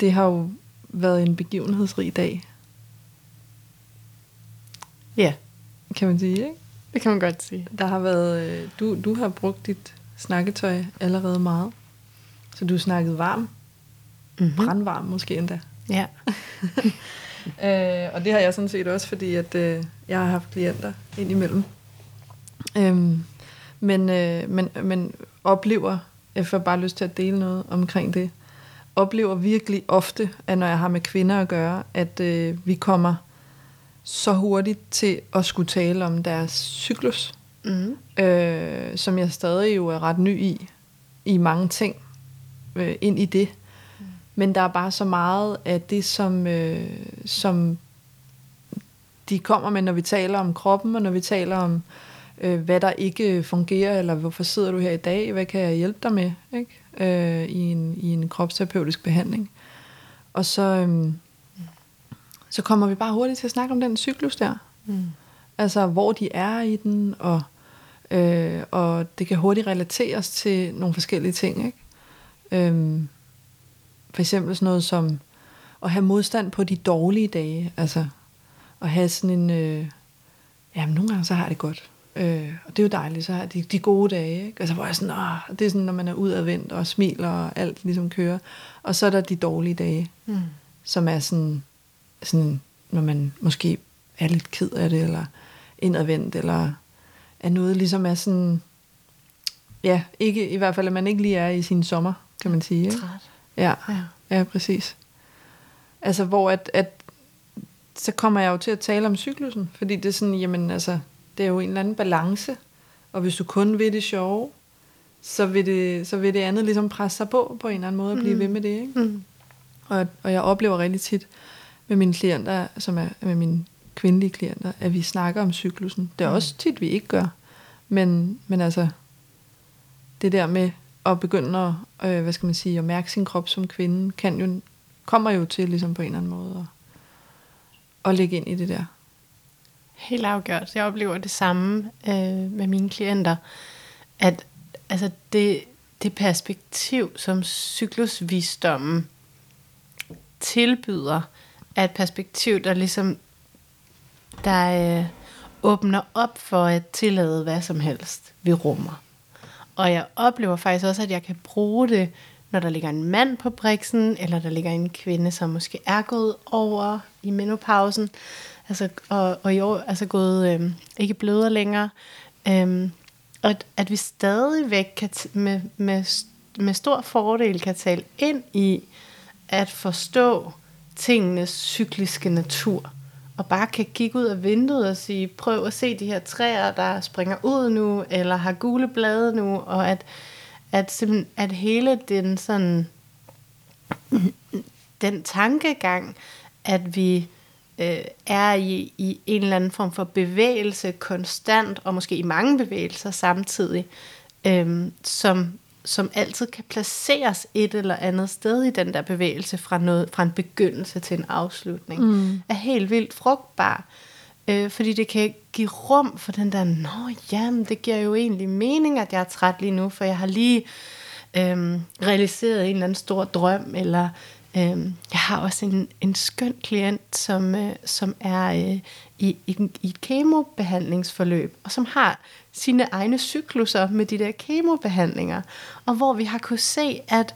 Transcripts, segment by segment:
det har jo været en begivenhedsrig dag, Ja, kan man sige, ikke? det kan man godt sige. Der har været, øh, du, du har brugt dit snakketøj allerede meget. Så du har snakket varm, Mm-hmm. brandvarm måske endda. Ja. Øh, og det har jeg sådan set også, fordi at, øh, jeg har haft klienter indimellem. Øhm, men, øh, men, men oplever, jeg får bare lyst til at dele noget omkring det, oplever virkelig ofte, at når jeg har med kvinder at gøre, at øh, vi kommer så hurtigt til at skulle tale om deres cyklus, Mm. øh, som jeg stadig jo er ret ny i, i mange ting, øh, ind i det. Men der er bare så meget af det, som, øh, som de kommer med, når vi taler om kroppen, og når vi taler om, øh, hvad der ikke fungerer, eller hvorfor sidder du her i dag, hvad kan jeg hjælpe dig med, ikke? Øh, i, en, i en kropsterapeutisk behandling. Og så, øh, så kommer vi bare hurtigt til at snakke om den cyklus der. Mm. Altså, hvor de er i den, og, øh, og det kan hurtigt relateres til nogle forskellige ting. Ikke? Øhm, for eksempel sådan noget som at have modstand på de dårlige dage. Altså, at have sådan en... Øh, jamen, nogle gange så har jeg det godt. Øh, og det er jo dejligt, så de, de gode dage. Ikke? Altså, hvor jeg sådan, åh, det er sådan, når man er udadvendt og smiler, og alt ligesom kører. Og så er der de dårlige dage Mm. som er sådan, sådan, når man måske er lidt ked af det, eller indadvendt, eller er noget ligesom er sådan, ja, ikke, i hvert fald, at man ikke lige er i sin sommer, kan man sige. Ikke? Træt. Ja, Ja. ja, præcis. Altså, hvor at, at, så kommer jeg jo til at tale om cyklusen, fordi det er sådan, jamen altså, det er jo en eller anden balance, og hvis du kun vil det sjove, så vil det, så vil det andet ligesom presse sig på, på en eller anden måde, at blive Mm. ved med det, ikke? Mm. Og, og jeg oplever rigtig tit med mine klienter, som er med mine kvindelige klienter, at vi snakker om cyklusen. Det er Mm. også tit, vi ikke gør. Men, men altså, det der med at begynde at, øh, hvad skal man sige, at mærke sin krop som kvinde, kan jo, kommer jo til ligesom på en eller anden måde at, at lægge ind i det der. Helt afgjort. Jeg oplever det samme øh, med mine klienter, at altså det, det perspektiv, som cyklusvisdommen tilbyder, er et perspektiv, der ligesom der øh, åbner op for at tillade hvad som helst, vi rummer. Og jeg oplever faktisk også, at jeg kan bruge det, når der ligger en mand på briksen, eller der ligger en kvinde, som måske er gået over i menopausen, altså, og, og i år altså gået, øh, ikke bløder længere. Øh, og at, at vi stadigvæk kan t- med, med, med stor fordel kan tale ind i at forstå tingenes cykliske natur. Og bare kan kigge ud af vinduet og sige, prøv at se de her træer, der springer ud nu, eller har gule blade nu, og at, at, simpelthen, at hele den sådan, den tankegang, at vi øh, er i, i en eller anden form for bevægelse konstant, og måske i mange bevægelser samtidig, øh, som, som altid kan placeres et eller andet sted i den der bevægelse fra, noget, fra en begyndelse til en afslutning, Mm. er helt vildt frugtbar. Øh, fordi det kan give rum for den der, nå jamen, det giver jo egentlig mening, at jeg er træt lige nu, for jeg har lige øhm, realiseret en eller anden stor drøm, eller øhm, jeg har også en, en skøn klient, som, øh, som er øh, i, i, i et kemobehandlingsforløb, og som har sine egne cykluser med de der kemobehandlinger, og hvor vi har kunne se, at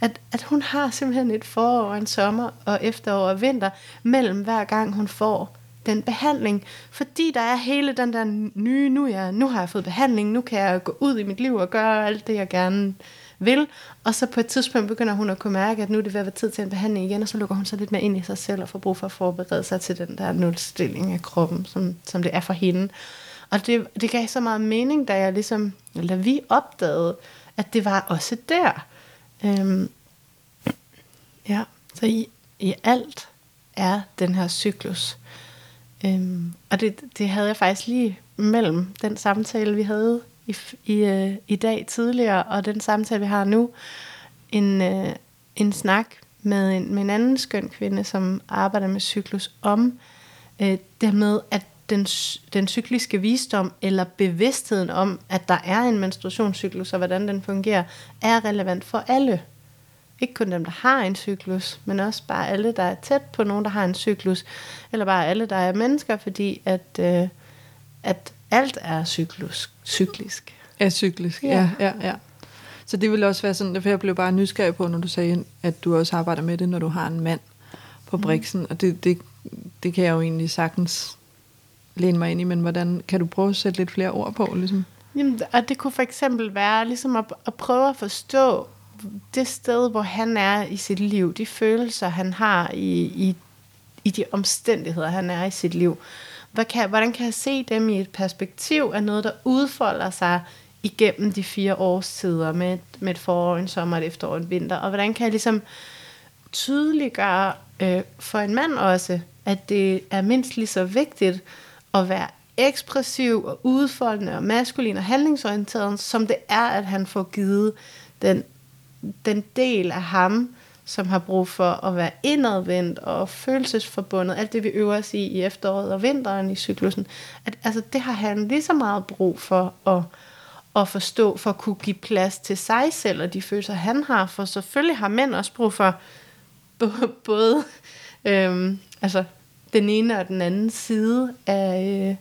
at, at hun har simpelthen et forår, og en sommer og efterår og vinter mellem hver gang hun får den behandling, fordi der er hele den der nye, nu, jeg, nu har jeg fået behandling, nu kan jeg gå ud i mit liv og gøre alt det, jeg gerne vil, og så på et tidspunkt begynder hun at kunne mærke, at nu er det ved at være tid til en behandling igen, og så lukker hun sig lidt mere ind i sig selv og får brug for at forberede sig til den der nulstilling af kroppen, som, som det er for hende. Og det, det gav så meget mening, da jeg ligesom, eller vi opdagede, at det var også der. Øhm, ja, så i, i alt er den her cyklus. Øhm, og det, det havde jeg faktisk lige mellem den samtale, vi havde i, i, øh, i dag tidligere, og den samtale, vi har nu, en, øh, en snak med en, med en anden skøn kvinde, som arbejder med cyklus, om øh, det med, at den, den cykliske visdom, eller bevidstheden om, at der er en menstruationscyklus, og hvordan den fungerer, er relevant for alle. ikke kun dem, der har en cyklus, men også bare alle, der er tæt på nogen, der har en cyklus, eller bare alle, der er mennesker, fordi at, øh, at alt er cyklus, cyklisk. Er cyklisk, ja. ja, ja, ja. Så det vil også være sådan, for jeg blev bare nysgerrig på, når du sagde, at du også arbejder med det, når du har en mand på briksen, mm. og det, det, det kan jeg jo egentlig sagtens læne mig ind i, men hvordan kan du prøve at sætte lidt flere ord på? Ligesom? Jamen, og det kunne for eksempel være ligesom at, at prøve at forstå det sted, hvor han er i sit liv, de følelser, han har i, i, i de omstændigheder, han er i sit liv. Hvad kan, hvordan kan jeg se dem i et perspektiv af noget, der udfolder sig igennem de fire årstider med, med et forår, en sommer, et efterår, en vinter? Og hvordan kan jeg ligesom tydeliggøre øh, for en mand også, at det er mindst lige så vigtigt at være ekspressiv og udfoldende og maskulin og handlingsorienteret, som det er, at han får givet den, den del af ham, som har brug for at være indadvendt og følelsesforbundet, alt det vi øver os i i efteråret og vinteren i cyklusen, at altså, det har han lige så meget brug for at, at forstå, for at kunne give plads til sig selv og de følelser, han har, for selvfølgelig har mænd også brug for både øhm, altså den ene og den anden side af, øh,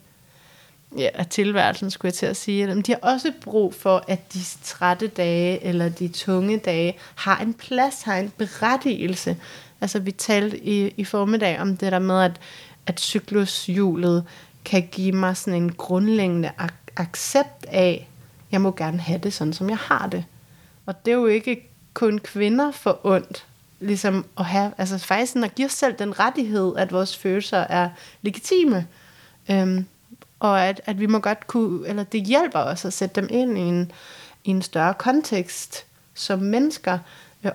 ja, af tilværelsen, skulle jeg til at sige. Men de har også brug for, at de trætte dage eller de tunge dage har en plads, har en berettigelse. Altså vi talte i, i formiddag om det der med, at, at cyklushjulet kan give mig sådan en grundlæggende ak- accept af, jeg må gerne have det sådan, som jeg har det. Og det er jo ikke kun kvinder for ondt, ligesom at have, altså faktisk sådan at give os selv den rettighed, at vores følelser er legitime. Øhm, og at, at vi må godt kunne, eller det hjælper os at sætte dem ind i en, i en større kontekst som mennesker,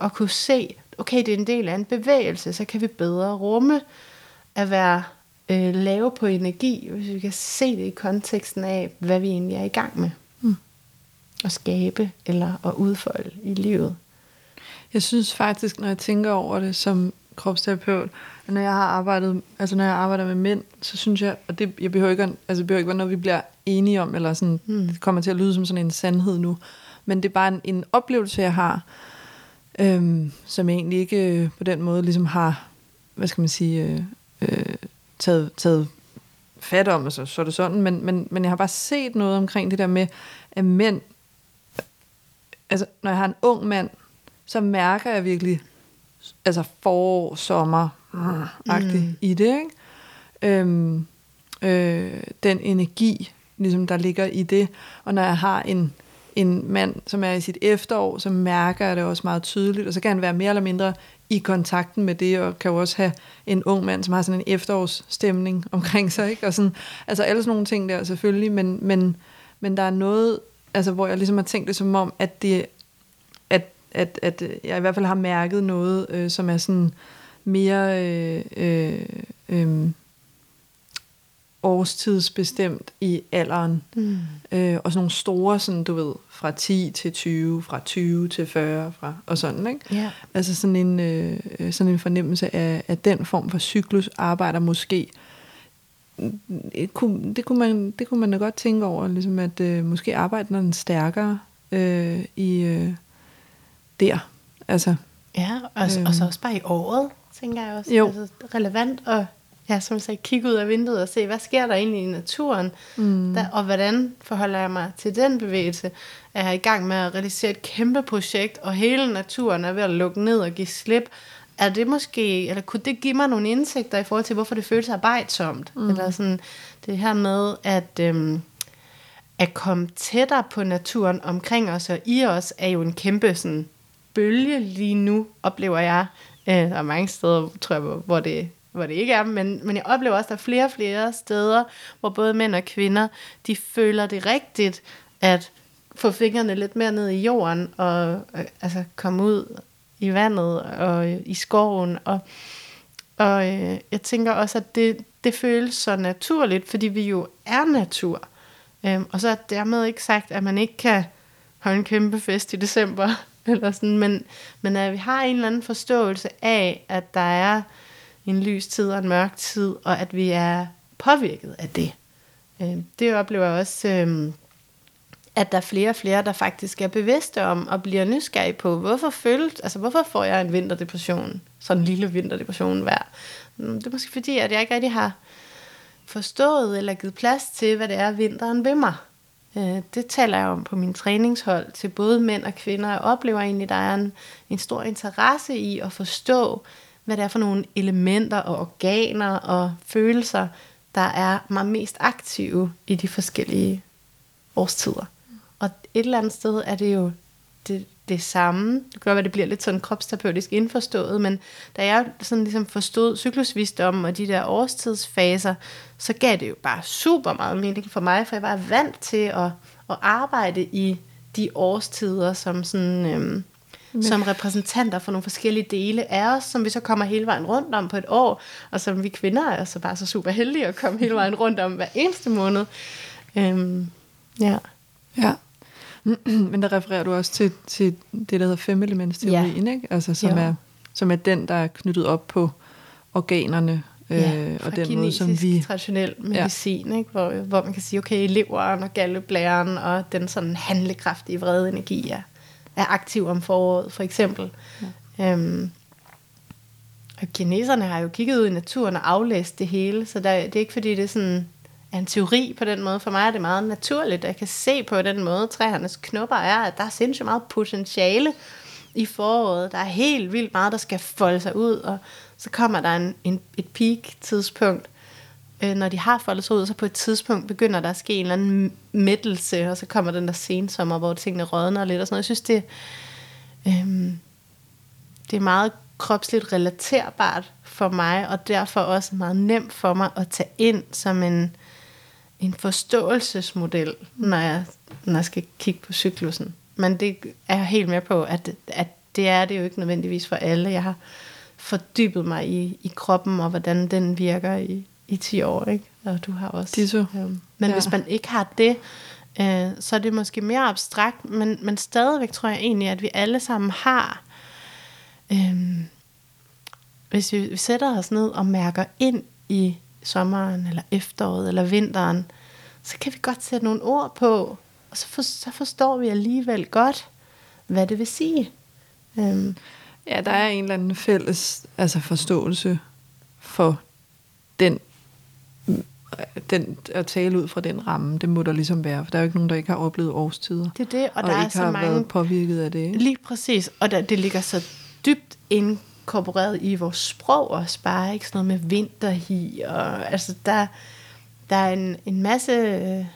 og kunne se, okay, det er en del af en bevægelse, så kan vi bedre rumme at være øh, lave på energi, hvis vi kan se det i konteksten af, hvad vi egentlig er i gang med. Mm. At skabe eller at udfolde i livet. Jeg synes faktisk, når jeg tænker over det som kropsterapeut, når jeg har arbejdet, altså når jeg arbejder med mænd, så synes jeg, og det, jeg behøver ikke, altså behøver ikke være noget, vi bliver enige om, eller sådan, mm. det kommer til at lyde som sådan en sandhed nu, men det er bare en, en oplevelse, jeg har, øhm, som jeg egentlig ikke øh, på den måde ligesom har, hvad skal man sige, øh, øh, taget, taget fat om, altså så er det sådan, men, men, men jeg har bare set noget omkring det der med, at mænd, altså når jeg har en ung mand, så mærker jeg virkelig, altså forår, sommer, agtig mm. i det, ikke? Øhm, øh, den energi, ligesom der ligger i det. Og når jeg har en, en mand, som er i sit efterår, så mærker jeg det også meget tydeligt, og så kan han være mere eller mindre i kontakten med det, og kan jo også have en ung mand, som har sådan en efterårsstemning omkring sig, ikke? Og sådan, altså alle sådan nogle ting der selvfølgelig, men, men, men der er noget, altså hvor jeg ligesom har tænkt det som om, at det, at, at, at jeg i hvert fald har mærket noget, øh, som er sådan, mere øh, øh, øh, årstidsbestemt i alderen. Mm. Øh, og sådan nogle store, sådan, du ved, fra 10 til 20, fra 20 til 40, fra, og sådan, ikke? Yeah. Altså sådan en, øh, sådan en fornemmelse af, at den form for cyklus arbejder måske det kunne, det kunne, man, det kunne man da godt tænke over, ligesom at øh, måske arbejder den stærkere øh, i øh, der. Altså, ja, og, øh, og så også bare i året tænker jeg også. Jo. Altså, relevant at ja, som sagt, kigge ud af vinduet og se, hvad sker der egentlig i naturen, mm. der, og hvordan forholder jeg mig til den bevægelse. Er jeg i gang med at realisere et kæmpe projekt, og hele naturen er ved at lukke ned og give slip, er det måske, eller kunne det give mig nogle indsigter i forhold til, hvorfor det føles arbejdsomt? Mm. Eller sådan, det her med, at, øhm, at komme tættere på naturen omkring os og i os, er jo en kæmpe sådan, bølge lige nu, oplever jeg. Øh, der er mange steder, tror jeg, hvor det, hvor det ikke er, men, men jeg oplever også, at der er flere og flere steder, hvor både mænd og kvinder, de føler det rigtigt, at få fingrene lidt mere ned i jorden, og øh, altså komme ud i vandet og øh, i skoven. Og, og øh, jeg tænker også, at det, det føles så naturligt, fordi vi jo er natur. Øhm, og så er dermed ikke sagt, at man ikke kan holde en kæmpe fest i december, eller sådan, men, men at vi har en eller anden forståelse af, at der er en lys tid og en mørk tid, og at vi er påvirket af det. Øh, det oplever jeg også, øh, at der er flere og flere, der faktisk er bevidste om og bliver nysgerrige på, hvorfor følt, altså hvorfor får jeg en vinterdepression, sådan en lille vinterdepression hver. Mm, det er måske fordi, at jeg ikke rigtig har forstået eller givet plads til, hvad det er, vinteren ved mig. Øh, Det taler jeg om på min træningshold til både mænd og kvinder. Jeg oplever egentlig, at der er en, en stor interesse i at forstå, hvad det er for nogle elementer og organer og følelser, der er mig mest aktive i de forskellige årstider. Og et eller andet sted er det jo det, det samme. Det kan godt være, det bliver lidt sådan kropsterapeutisk indforstået, men da jeg sådan ligesom forstod cyklusvisdom og de der årstidsfaser, så gav det jo bare super meget mening for mig, for jeg var vant til at, at arbejde i de årstider som sådan... Øhm, som repræsentanter for nogle forskellige dele af os, som vi så kommer hele vejen rundt om på et år, og som vi kvinder er så bare så super heldige at komme hele vejen rundt om hver eneste måned. Øhm, ja. Ja. Men der refererer du også til, til det, der hedder femelementsteorien, ja. ikke? Altså, som, Jo. er, som er den, der er knyttet op på organerne, Ja, øh, fra og den måde, som vi... traditionel medicin, ja. ikke? Hvor, hvor man kan sige, okay, leveren og galleblæren og den sådan handlekraftige vrede energi er, er aktiv om foråret, for eksempel. Ja. Øhm, og kineserne har jo kigget ud i naturen og aflæst det hele, så der, det er ikke fordi, det er sådan er en teori på den måde. For mig er det meget naturligt, at jeg kan se på den måde, træernes knopper er, at der er sindssygt meget potentiale i foråret. Der er helt vildt meget, der skal folde sig ud, og så kommer der en, en, et peak-tidspunkt, øh, når de har foldet sig ud, så på et tidspunkt begynder der at ske en eller anden mættelse, og så kommer den der sensommer, hvor tingene rådner lidt og sådan noget. Jeg synes, det, øh, det er meget kropsligt relaterbart for mig, og derfor også meget nemt for mig at tage ind som en, en forståelsesmodel, når jeg, når jeg skal kigge på cyklusen. Men det er jeg helt med på, at, at det er det jo ikke nødvendigvis for alle. Jeg har fordybet mig i, i kroppen, og hvordan den virker i, i 10 år, ikke? Og du har også. Ditto. Øhm, men Ja. hvis man ikke har det, øh, så er det måske mere abstrakt, men, men stadigvæk tror jeg egentlig, at vi alle sammen har, øhm, hvis vi, vi sætter os ned og mærker ind i sommeren, eller efteråret, eller vinteren, så kan vi godt sætte nogle ord på, og så, for, så forstår vi alligevel godt, hvad det vil sige. Øhm, Ja, der er en eller anden fælles altså forståelse for den, den at tale ud fra den ramme. Det må der ligesom være, for der er jo ikke nogen, der ikke har oplevet årstider. det er det, og, og der er ikke så har mange været påvirket af det. Ikke? Lige præcis, og der, det ligger så dybt inkorporeret i vores sprog også bare, ikke? Sådan noget med vinterhi, og altså der, der er en, en masse, øh,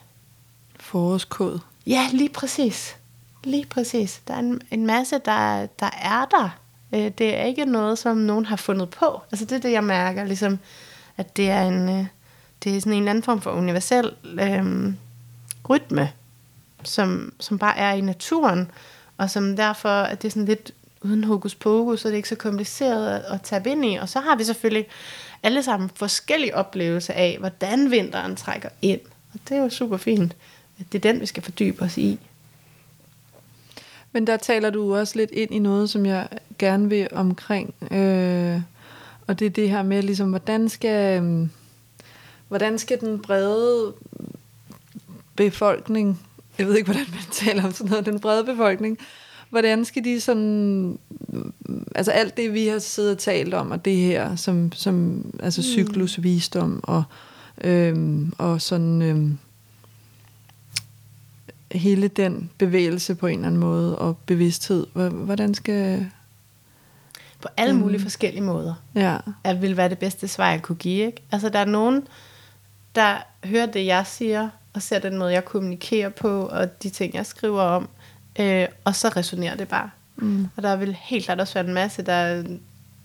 Forårskåd. ja lige præcis, lige præcis, der er en, en masse, der, der er der, Øh, det er ikke noget, som nogen har fundet på, altså det er det, jeg mærker, ligesom, at det er en, øh, det er sådan en eller anden form for universel øh, rytme, som, som bare er i naturen, og som derfor, at det er sådan lidt uden hokus pokus, så det er ikke så kompliceret at, at tabe ind i. Og så har vi selvfølgelig alle sammen forskellige oplevelser af, hvordan vinteren trækker ind. Og det er jo super fint. Det er den, vi skal fordybe os i. Men der taler du også lidt ind i noget, som jeg gerne vil omkring. Øh, og det er det her med, ligesom, hvordan skal, øh, hvordan skal den brede befolkning, jeg ved ikke, hvordan man taler om sådan noget, den brede befolkning, hvordan skal de sådan, altså alt det, vi har siddet og talt om, og det her, som, som altså cyklus, visdom, og, øhm, og sådan øhm, hele den bevægelse på en eller anden måde, og bevidsthed, Hvor- hvordan skal, På alle mulige forskellige måder. ja, at vil være det bedste svar, jeg kunne give. Ikke? Altså, der er nogen, der hører det, jeg siger, og ser den måde, jeg kommunikerer på, og de ting, jeg skriver om, øh, og så resonerer det bare. Mm. Og der vil helt klart også være en masse, der,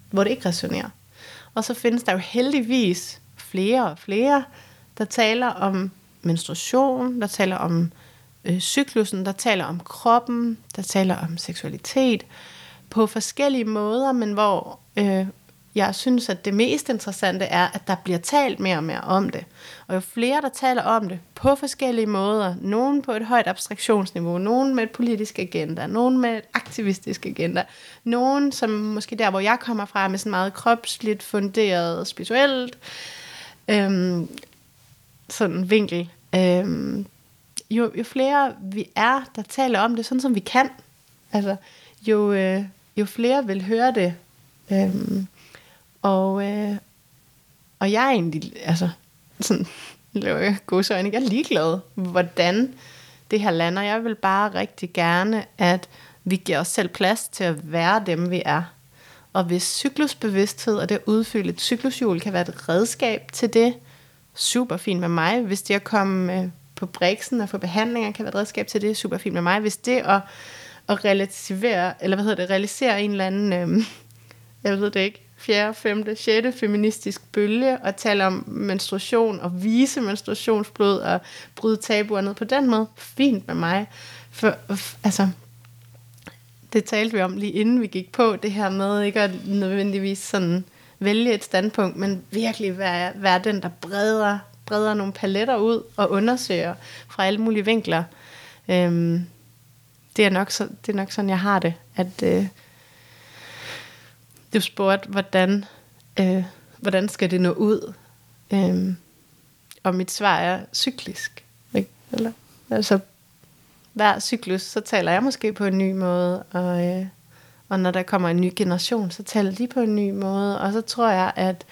hvor det ikke resonerer. Og så findes der jo heldigvis flere og flere, der taler om menstruation, der taler om øh, cyklusen, der taler om kroppen, der taler om seksualitet, på forskellige måder, men hvor øh, jeg synes, at det mest interessante er, at der bliver talt mere og mere om det. Og jo flere, der taler om det på forskellige måder, nogen på et højt abstraktionsniveau, nogen med et politisk agenda, nogen med et aktivistisk agenda, nogen som måske der, hvor jeg kommer fra, med sådan meget kropsligt funderet, spirituelt, øhm, sådan vinkel, øhm, jo, jo flere vi er, der taler om det, sådan som vi kan, altså, jo, øh, jo flere vil høre det. Øhm, og, øh, og jeg er egentlig, altså, sådan, laver jeg godsøjne, jeg er ligeglad, hvordan det her lander. Jeg vil bare rigtig gerne, at vi giver os selv plads til at være dem, vi er. Og hvis cyklusbevidsthed og det at udfylde et cyklushjul kan være et redskab til det, super fint med mig. Hvis det at komme øh, på briksen og få behandlinger kan være et redskab til det, super fint med mig. Hvis det at, at relativere, eller hvad hedder det, realisere en eller anden, øh, jeg ved det ikke, fjerde, femte, sjette feministisk bølge og tale om menstruation og vise menstruationsblod og bryde tabuer ned på den måde. Fint med mig. For, altså, det talte vi om lige inden vi gik på, det her med ikke at nødvendigvis sådan vælge et standpunkt, men virkelig være, være den, der breder, breder nogle paletter ud og undersøger fra alle mulige vinkler. Øhm, det, er nok så, det er nok sådan, jeg har det, at øh, du spurgte, hvordan, øh, hvordan skal det nå ud? Øh, og mit svar er cyklisk. Ikke? Eller, altså, hver cyklus, så taler jeg måske på en ny måde, og, øh, og når der kommer en ny generation, så taler de på en ny måde, og så tror jeg, at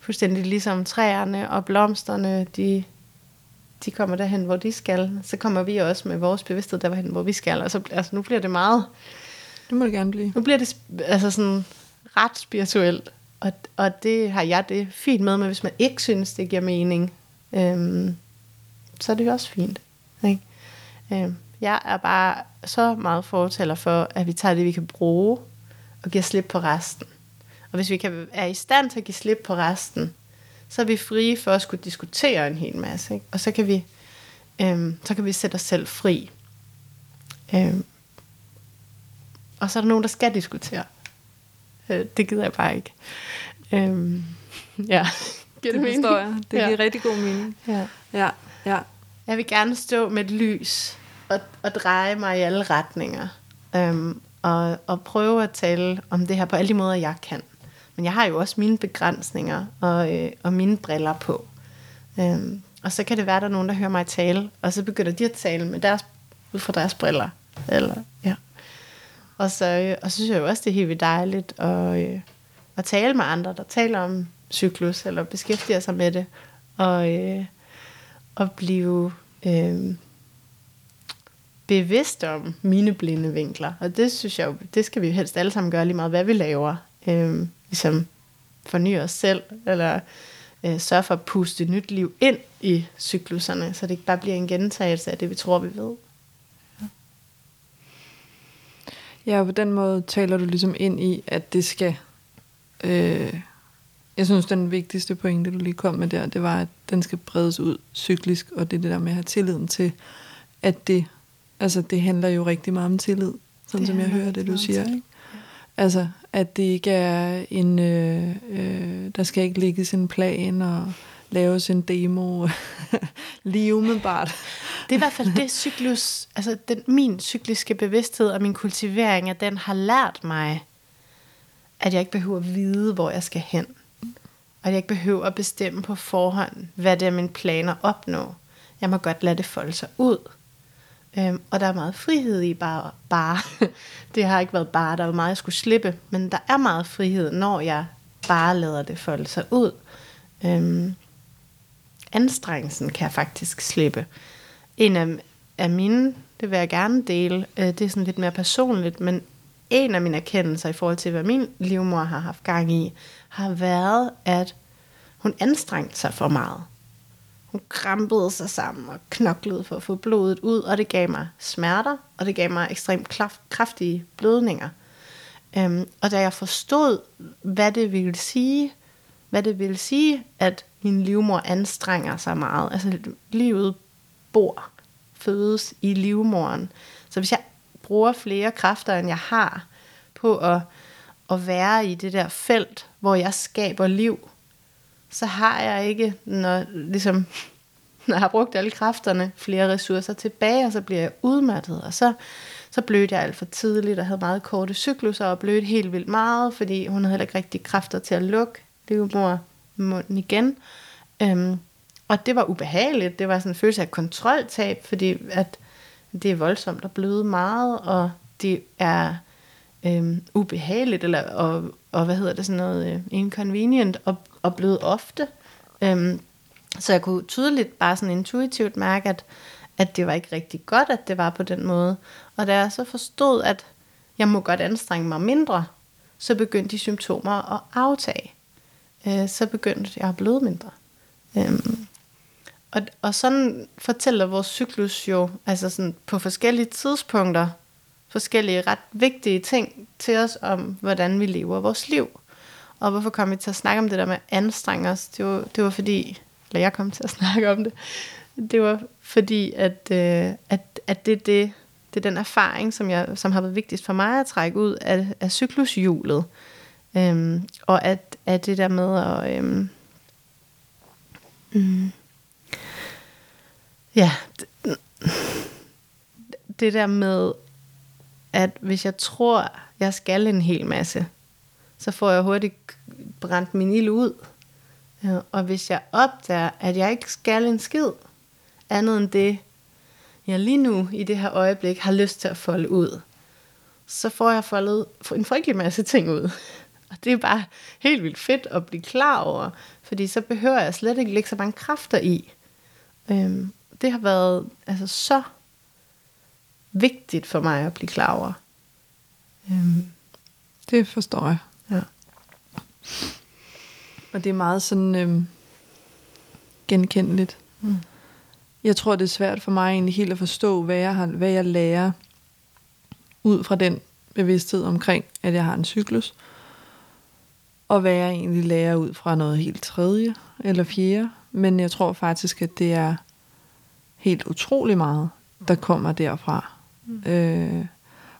fuldstændig ligesom træerne og blomsterne, de, de kommer derhen, hvor de skal, så kommer vi også med vores bevidsthed derhen, hvor vi skal, og så altså, nu bliver det meget... Det må det gerne blive. Nu bliver det altså sådan ret spirituelt, og, og det har jeg det fint med, men hvis man ikke synes, det giver mening, øhm, så er det jo også fint. Ikke? Øhm, jeg er bare så meget fortæller for, at vi tager det, vi kan bruge, og giver slip på resten. Og hvis vi kan, er i stand til at give slip på resten, så er vi frie for at skulle diskutere en hel masse. Ikke? Og så kan vi, øhm, så kan vi sætte os selv fri. Øhm, og så er der nogen, der skal diskutere. Øh, det gider jeg bare ikke. Øhm, ja, giver det, det forstår jeg. Det giver ja. rigtig god mening. Ja. ja. Ja. Jeg vil gerne stå med et lys og, og dreje mig i alle retninger. Øhm, og, og prøve at tale om det her på alle de måder, jeg kan. Men jeg har jo også mine begrænsninger og, øh, og mine briller på. Øhm, og så kan det være, at der er nogen, der hører mig tale, og så begynder de at tale med deres, ud fra deres briller. Eller, ja. Og så, øh, og så synes jeg jo også, det er helt vildt dejligt at, øh, at tale med andre, der taler om cyklus, eller beskæftiger sig med det, og, øh, og blive øh, bevidst om mine blinde vinkler. Og det synes jeg jo, det skal vi jo helst alle sammen gøre lige meget, hvad vi laver. Øh, ligesom forny os selv, eller øh, sørge for at puste nyt liv ind i cykluserne, så det ikke bare bliver en gentagelse af det, vi tror, vi ved. Ja, og på den måde taler du ligesom ind i, at det skal... Øh, jeg synes, den vigtigste pointe, du lige kom med der, det var, at den skal bredes ud cyklisk, og det er det der med at have tilliden til, at det, altså det handler jo rigtig meget om tillid, sådan det som jeg hører det, du siger. Ikke? Altså, at det ikke er en, øh, øh, der skal ikke ligge en plan og laves en demo lige umiddelbart. Det er i hvert fald det cyklus, altså den, min cykliske bevidsthed og min kultivering at den har lært mig, at jeg ikke behøver at vide, hvor jeg skal hen. Og jeg ikke behøver at bestemme på forhånd, hvad det er, mine planer opnå. Jeg må godt lade det folde sig ud. Øhm, og der er meget frihed i bare, bare. det har ikke været bare, der var meget, jeg skulle slippe. Men der er meget frihed, når jeg bare lader det folde sig ud. Øhm, anstrengelsen kan jeg faktisk slippe. En af, af mine, det vil jeg gerne dele, øh, det er sådan lidt mere personligt, men en af mine erkendelser i forhold til, hvad min livmor har haft gang i, har været, at hun anstrengte sig for meget. Hun krampede sig sammen og knoklede for at få blodet ud, og det gav mig smerter, og det gav mig ekstremt kraftige blødninger. Øhm, og da jeg forstod, hvad det ville sige, hvad det ville sige, at min livmor anstrenger sig meget, altså livet bor, fødes i livmoren. Så hvis jeg bruger flere kræfter, end jeg har, på at, at være i det der felt, hvor jeg skaber liv, så har jeg ikke, når, ligesom, når jeg har brugt alle kræfterne, flere ressourcer tilbage, og så bliver jeg udmattet, og så, så blødte jeg alt for tidligt, og havde meget korte cykluser, og blødte helt vildt meget, fordi hun havde heller ikke rigtig kræfter til at lukke livmor munden igen. Øhm, og det var ubehageligt. Det var sådan en følelse af kontroltab, fordi at det er voldsomt at bløde meget, og det er øhm, ubehageligt, eller, og, og hvad hedder det, sådan noget øh, inconvenient, og, og bløde ofte. Øhm, så jeg kunne tydeligt bare sådan intuitivt mærke, at, at det var ikke rigtig godt, at det var på den måde. Og da jeg så forstod, at jeg må godt anstrenge mig mindre, så begyndte de symptomer at aftage. Øh, så begyndte jeg at bløde mindre. Øhm, og, og sådan fortæller vores cyklus jo, altså sådan på forskellige tidspunkter, forskellige ret vigtige ting til os om, hvordan vi lever vores liv. Og hvorfor kom vi til at snakke om det der med at anstrenge os? Det var, det var fordi, eller jeg kom til at snakke om det, det var fordi, at, øh, at, at det, det, det er den erfaring, som, jeg, som har været vigtigst for mig at trække ud af, af cyklushjulet. Øhm, og at, at det der med at... Øhm, mm, ja, det, det der med, at hvis jeg tror, jeg skal en hel masse, så får jeg hurtigt brændt min ild ud. Ja, og hvis jeg opdager, at jeg ikke skal en skid, andet end det, jeg lige nu i det her øjeblik har lyst til at folde ud, så får jeg foldet en frygtelig masse ting ud. Og det er bare helt vildt fedt at blive klar over, fordi så behøver jeg slet ikke lægge så mange kræfter i. Øhm, det har været altså, så vigtigt for mig at blive klar over. Øhm. Det forstår jeg. Ja. Og det er meget sådan øhm, genkendeligt. Mm. Jeg tror, det er svært for mig egentlig helt at forstå, hvad jeg, har, hvad jeg lærer ud fra den bevidsthed omkring, at jeg har en cyklus. Og hvad jeg egentlig lærer ud fra noget helt tredje eller fjerde. Men jeg tror faktisk, at det er helt utrolig meget, der kommer derfra. Mm. Øh,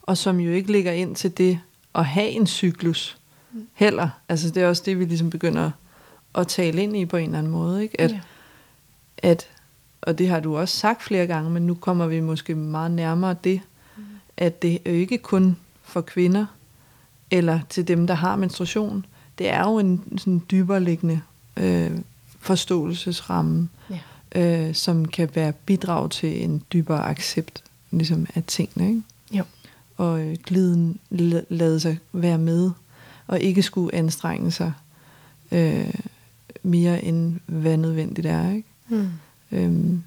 og som jo ikke ligger ind til det at have en cyklus mm. heller. Altså det er også det, vi ligesom begynder at tale ind i på en eller anden måde. Ikke? At, ja. at, og det har du også sagt flere gange, men nu kommer vi måske meget nærmere det, mm. at det er jo ikke kun for kvinder, eller til dem, der har menstruation. Det er jo en sådan dybere liggende øh, forståelsesramme, ja. øh, som kan være bidrag til en dybere accept ligesom, af tingene. Ikke? Jo. Og øh, gliden lade sig være med, og ikke skulle anstrenge sig øh, mere end hvad nødvendigt er. Ikke? Mm. Øhm,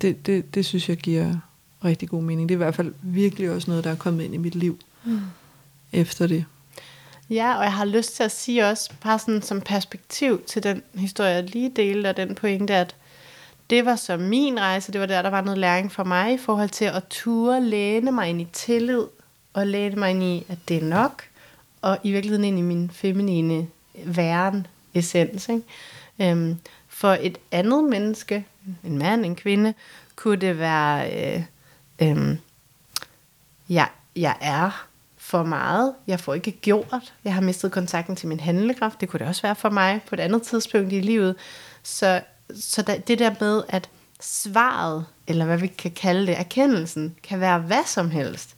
det, det, det synes jeg giver rigtig god mening. Det er i hvert fald virkelig også noget, der er kommet ind i mit liv mm. efter det. Ja, og jeg har lyst til at sige også, bare sådan som perspektiv til den historie, jeg lige delte, og den pointe, at det var så min rejse, det var der, der var noget læring for mig i forhold til at ture læne mig ind i tillid, og læne mig ind i, at det er nok, og i virkeligheden ind i min feminine væren, essens. Ikke? Øhm, for et andet menneske, en mand, en kvinde, kunne det være, øh, øh, jeg, jeg er for meget, jeg får ikke gjort, jeg har mistet kontakten til min handlekraft, det kunne det også være for mig på et andet tidspunkt i livet. Så, så der, det der med, at svaret, eller hvad vi kan kalde det, erkendelsen, kan være hvad som helst.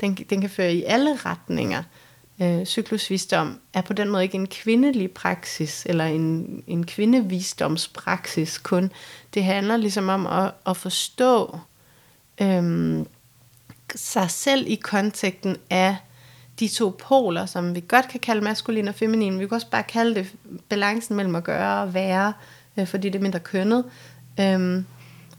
Den, den kan føre i alle retninger øh, cyklusvisdom er på den måde ikke en kvindelig praksis, eller en, en kvindevisdomspraksis kun. Det handler ligesom om at, at forstå øh, sig selv i konteksten af de to poler, som vi godt kan kalde maskulin og feminin. Vi kan også bare kalde det balancen mellem at gøre og være, øh, fordi det er mindre kønnet. Øhm,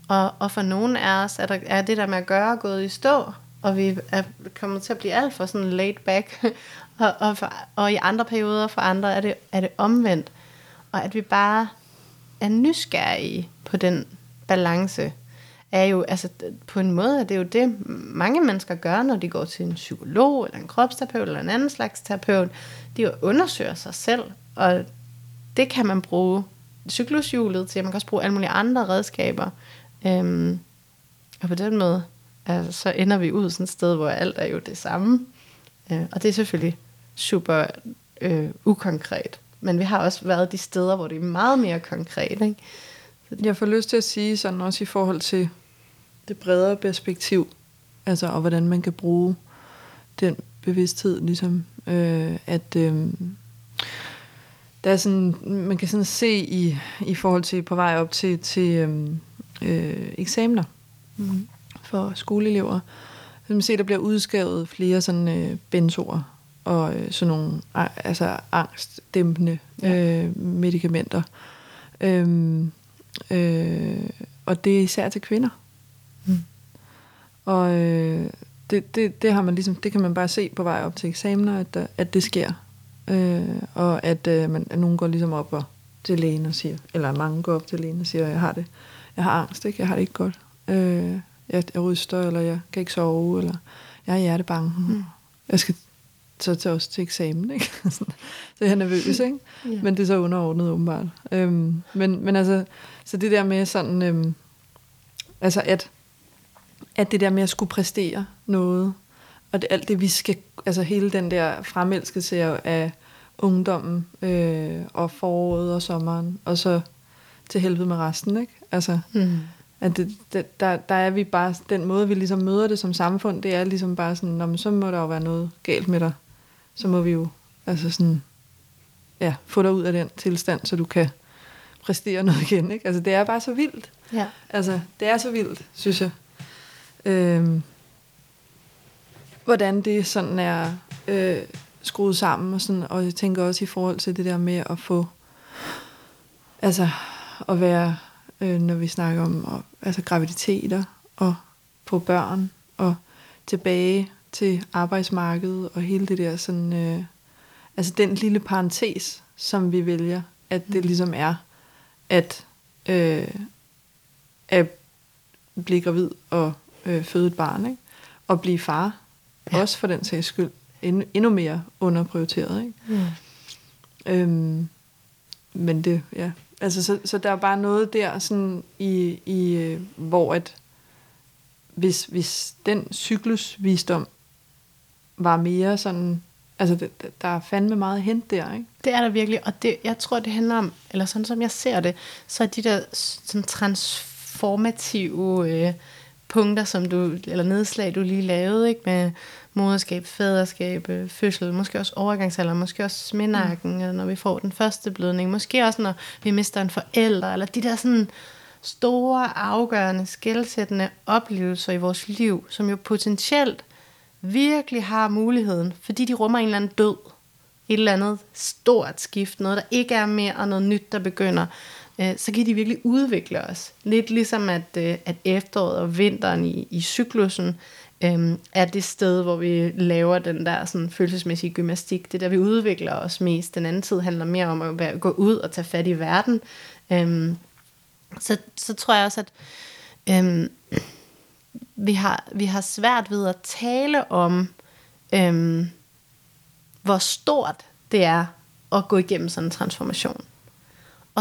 og, og for nogle af os er, der, er det der med at gøre gået i stå, og vi er kommet til at blive alt for sådan laid back og, og, for, og i andre perioder for andre er det, er det omvendt. Og at vi bare er nysgerrige på den balance, er jo, altså på en måde, er det jo det, mange mennesker gør, når de går til en psykolog, eller en kropsterapeut, eller en anden slags terapeut. De jo undersøger sig selv, og det kan man bruge cyklushjulet til, man kan også bruge alle mulige andre redskaber. Øhm, og på den måde, altså, så ender vi ud sådan et sted, hvor alt er jo det samme. Øh, og det er selvfølgelig super øh, ukonkret. Men vi har også været de steder, hvor det er meget mere konkret. Ikke? Jeg får lyst til at sige sådan også i forhold til det bredere perspektiv, altså og hvordan man kan bruge den bevidsthed, ligesom øh, at øh, der er sådan, man kan sådan se i, i forhold til på vej op til, til øhm, øh, eksamener mm. for skoleelever, så man se, der bliver udskrevet flere sådan øh, benzoer og øh, sådan nogle altså angstdæmpende ja. øh, medicamenter. Øhm, øh, og det er især til kvinder. Og øh, det, det, det har man ligesom, det kan man bare se på vej op til eksamener, at, der, at det sker. Øh, og at, øh, man, at nogen går ligesom op og, til lægen og siger, eller mange går op til lægen og siger, jeg har det, jeg har angst, ikke? jeg har det ikke godt. Øh, jeg, jeg ryster, eller jeg kan ikke sove, eller jeg er hjertebange. Mm. Jeg skal så til os til eksamen, ikke? så jeg er nervøs, ikke? ja. Men det er så underordnet åbenbart. Øhm, men, men altså, så det der med sådan, øhm, altså at, at det der med at skulle præstere noget, og det, alt det vi skal, altså hele den der fremelskelse af ungdommen, øh, og foråret og sommeren, og så til helvede med resten, ikke? Altså, mm. at det, det, der, der er vi bare, den måde vi ligesom møder det som samfund, det er ligesom bare sådan, Nå, men så må der jo være noget galt med dig. Så må vi jo, altså sådan, ja, få dig ud af den tilstand, så du kan præstere noget igen, ikke? Altså, det er bare så vildt. Ja. Altså, det er så vildt, synes jeg. Øhm, hvordan det sådan er øh, skruet sammen, og, sådan, og jeg tænker også i forhold til det der med at få, altså, at være, øh, når vi snakker om og, altså graviditeter, og få børn, og tilbage til arbejdsmarkedet, og hele det der sådan, øh, altså den lille parentes, som vi vælger, at det mm. ligesom er, at, øh, at blive gravid og øh, føde et barn, ikke? og blive far, ja. også for den sags skyld, endnu, endnu mere underprioriteret. Ikke? Mm. Øhm, men det, ja, altså så, så der er bare noget der, sådan i, i øh, hvor at hvis, hvis den cyklusvisdom var mere sådan Altså, det, der er fandme meget hent der, ikke? Det er der virkelig, og det, jeg tror, det handler om, eller sådan som jeg ser det, så er de der sådan transformative øh, punkter, som du, eller nedslag, du lige lavede, ikke? Med moderskab, faderskab, øh, fødsel, måske også overgangsalder, måske også sminakken, mm. når vi får den første blødning, måske også når vi mister en forælder, eller de der sådan store, afgørende, skældsættende oplevelser i vores liv, som jo potentielt virkelig har muligheden, fordi de rummer en eller anden død, et eller andet stort skift, noget der ikke er mere, og noget nyt, der begynder, øh, så kan de virkelig udvikle os. Lidt ligesom at, øh, at efteråret og vinteren i, i cyklusen øh, er det sted, hvor vi laver den der sådan, følelsesmæssige gymnastik. Det er der, vi udvikler os mest. Den anden tid handler mere om at være, gå ud og tage fat i verden. Øh, så, så tror jeg også, at øh, vi har, vi har svært ved at tale om, øhm, hvor stort det er at gå igennem sådan en transformation.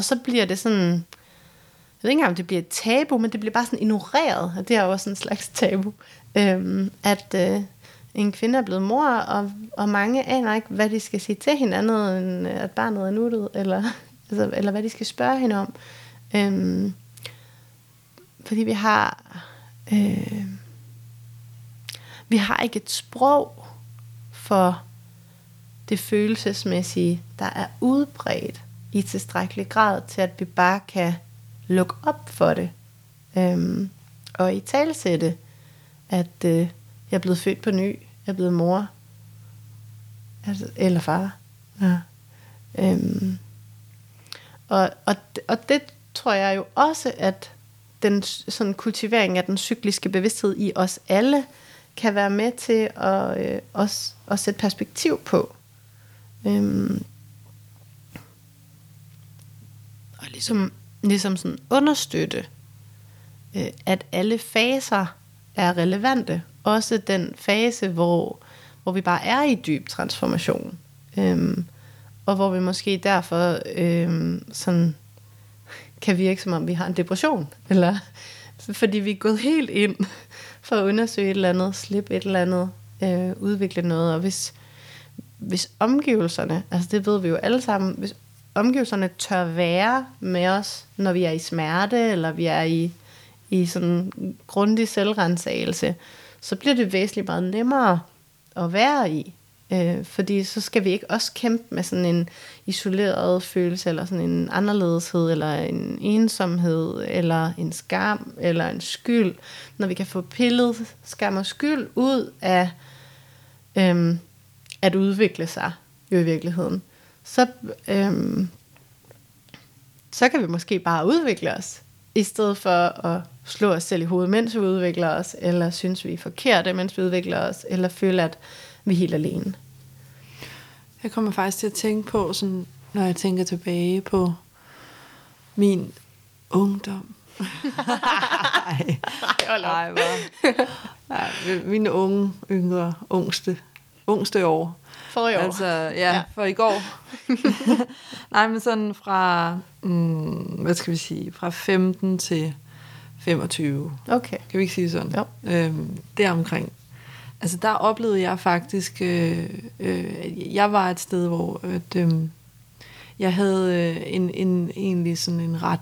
Og så bliver det sådan, jeg ved ikke engang, om det bliver et tabu, men det bliver bare sådan ignoreret, og det er jo også en slags tabu, øhm, at øh, en kvinde er blevet mor, og, og mange aner ikke, hvad de skal sige til hinanden, end øh, at barnet er nuttet, eller, altså, eller hvad de skal spørge hende om. Øhm, fordi vi har Øh, vi har ikke et sprog for det følelsesmæssige, der er udbredt i tilstrækkelig grad til, at vi bare kan lukke op for det. Øhm, og i talsætte, at øh, jeg er blevet født på ny, jeg er blevet mor, altså, eller far. Ja. Øhm, og, og, og det tror jeg jo også, at den sådan kultivering af den cykliske bevidsthed i os alle, kan være med til at, øh, også, at sætte perspektiv på. Øhm, og ligesom, ligesom sådan understøtte, øh, at alle faser er relevante. Også den fase, hvor, hvor vi bare er i dyb transformation. Øhm, og hvor vi måske derfor øhm, sådan kan virke som om vi har en depression, eller fordi vi er gået helt ind for at undersøge et eller andet, slippe et eller andet, øh, udvikle noget, og hvis, hvis omgivelserne, altså det ved vi jo alle sammen, hvis omgivelserne tør være med os, når vi er i smerte, eller vi er i, i sådan grundig selvrensagelse, så bliver det væsentligt meget nemmere at være i. Øh, fordi så skal vi ikke også kæmpe med sådan en isoleret følelse, eller sådan en anderledeshed, eller en ensomhed, eller en skam, eller en skyld. Når vi kan få pillet skam og skyld ud af øhm, at udvikle sig jo i virkeligheden, så, øhm, så kan vi måske bare udvikle os, i stedet for at slå os selv i hovedet, mens vi udvikler os, eller synes vi er forkerte, mens vi udvikler os, eller føle, at vi er helt alene. Jeg kommer faktisk til at tænke på, sådan, når jeg tænker tilbage på min ungdom. Nej, nej, nej, mine unge, yngre, ungste, ungste år. For i år. Altså, ja, ja. for i går. nej, men sådan fra, mm, hvad skal vi sige, fra 15 til 25. Okay. Kan vi ikke sige sådan? Jo. Øhm, deromkring. Altså der oplevede jeg faktisk, øh, øh, jeg var et sted, hvor at, øh, jeg havde øh, en, en, egentlig sådan en ret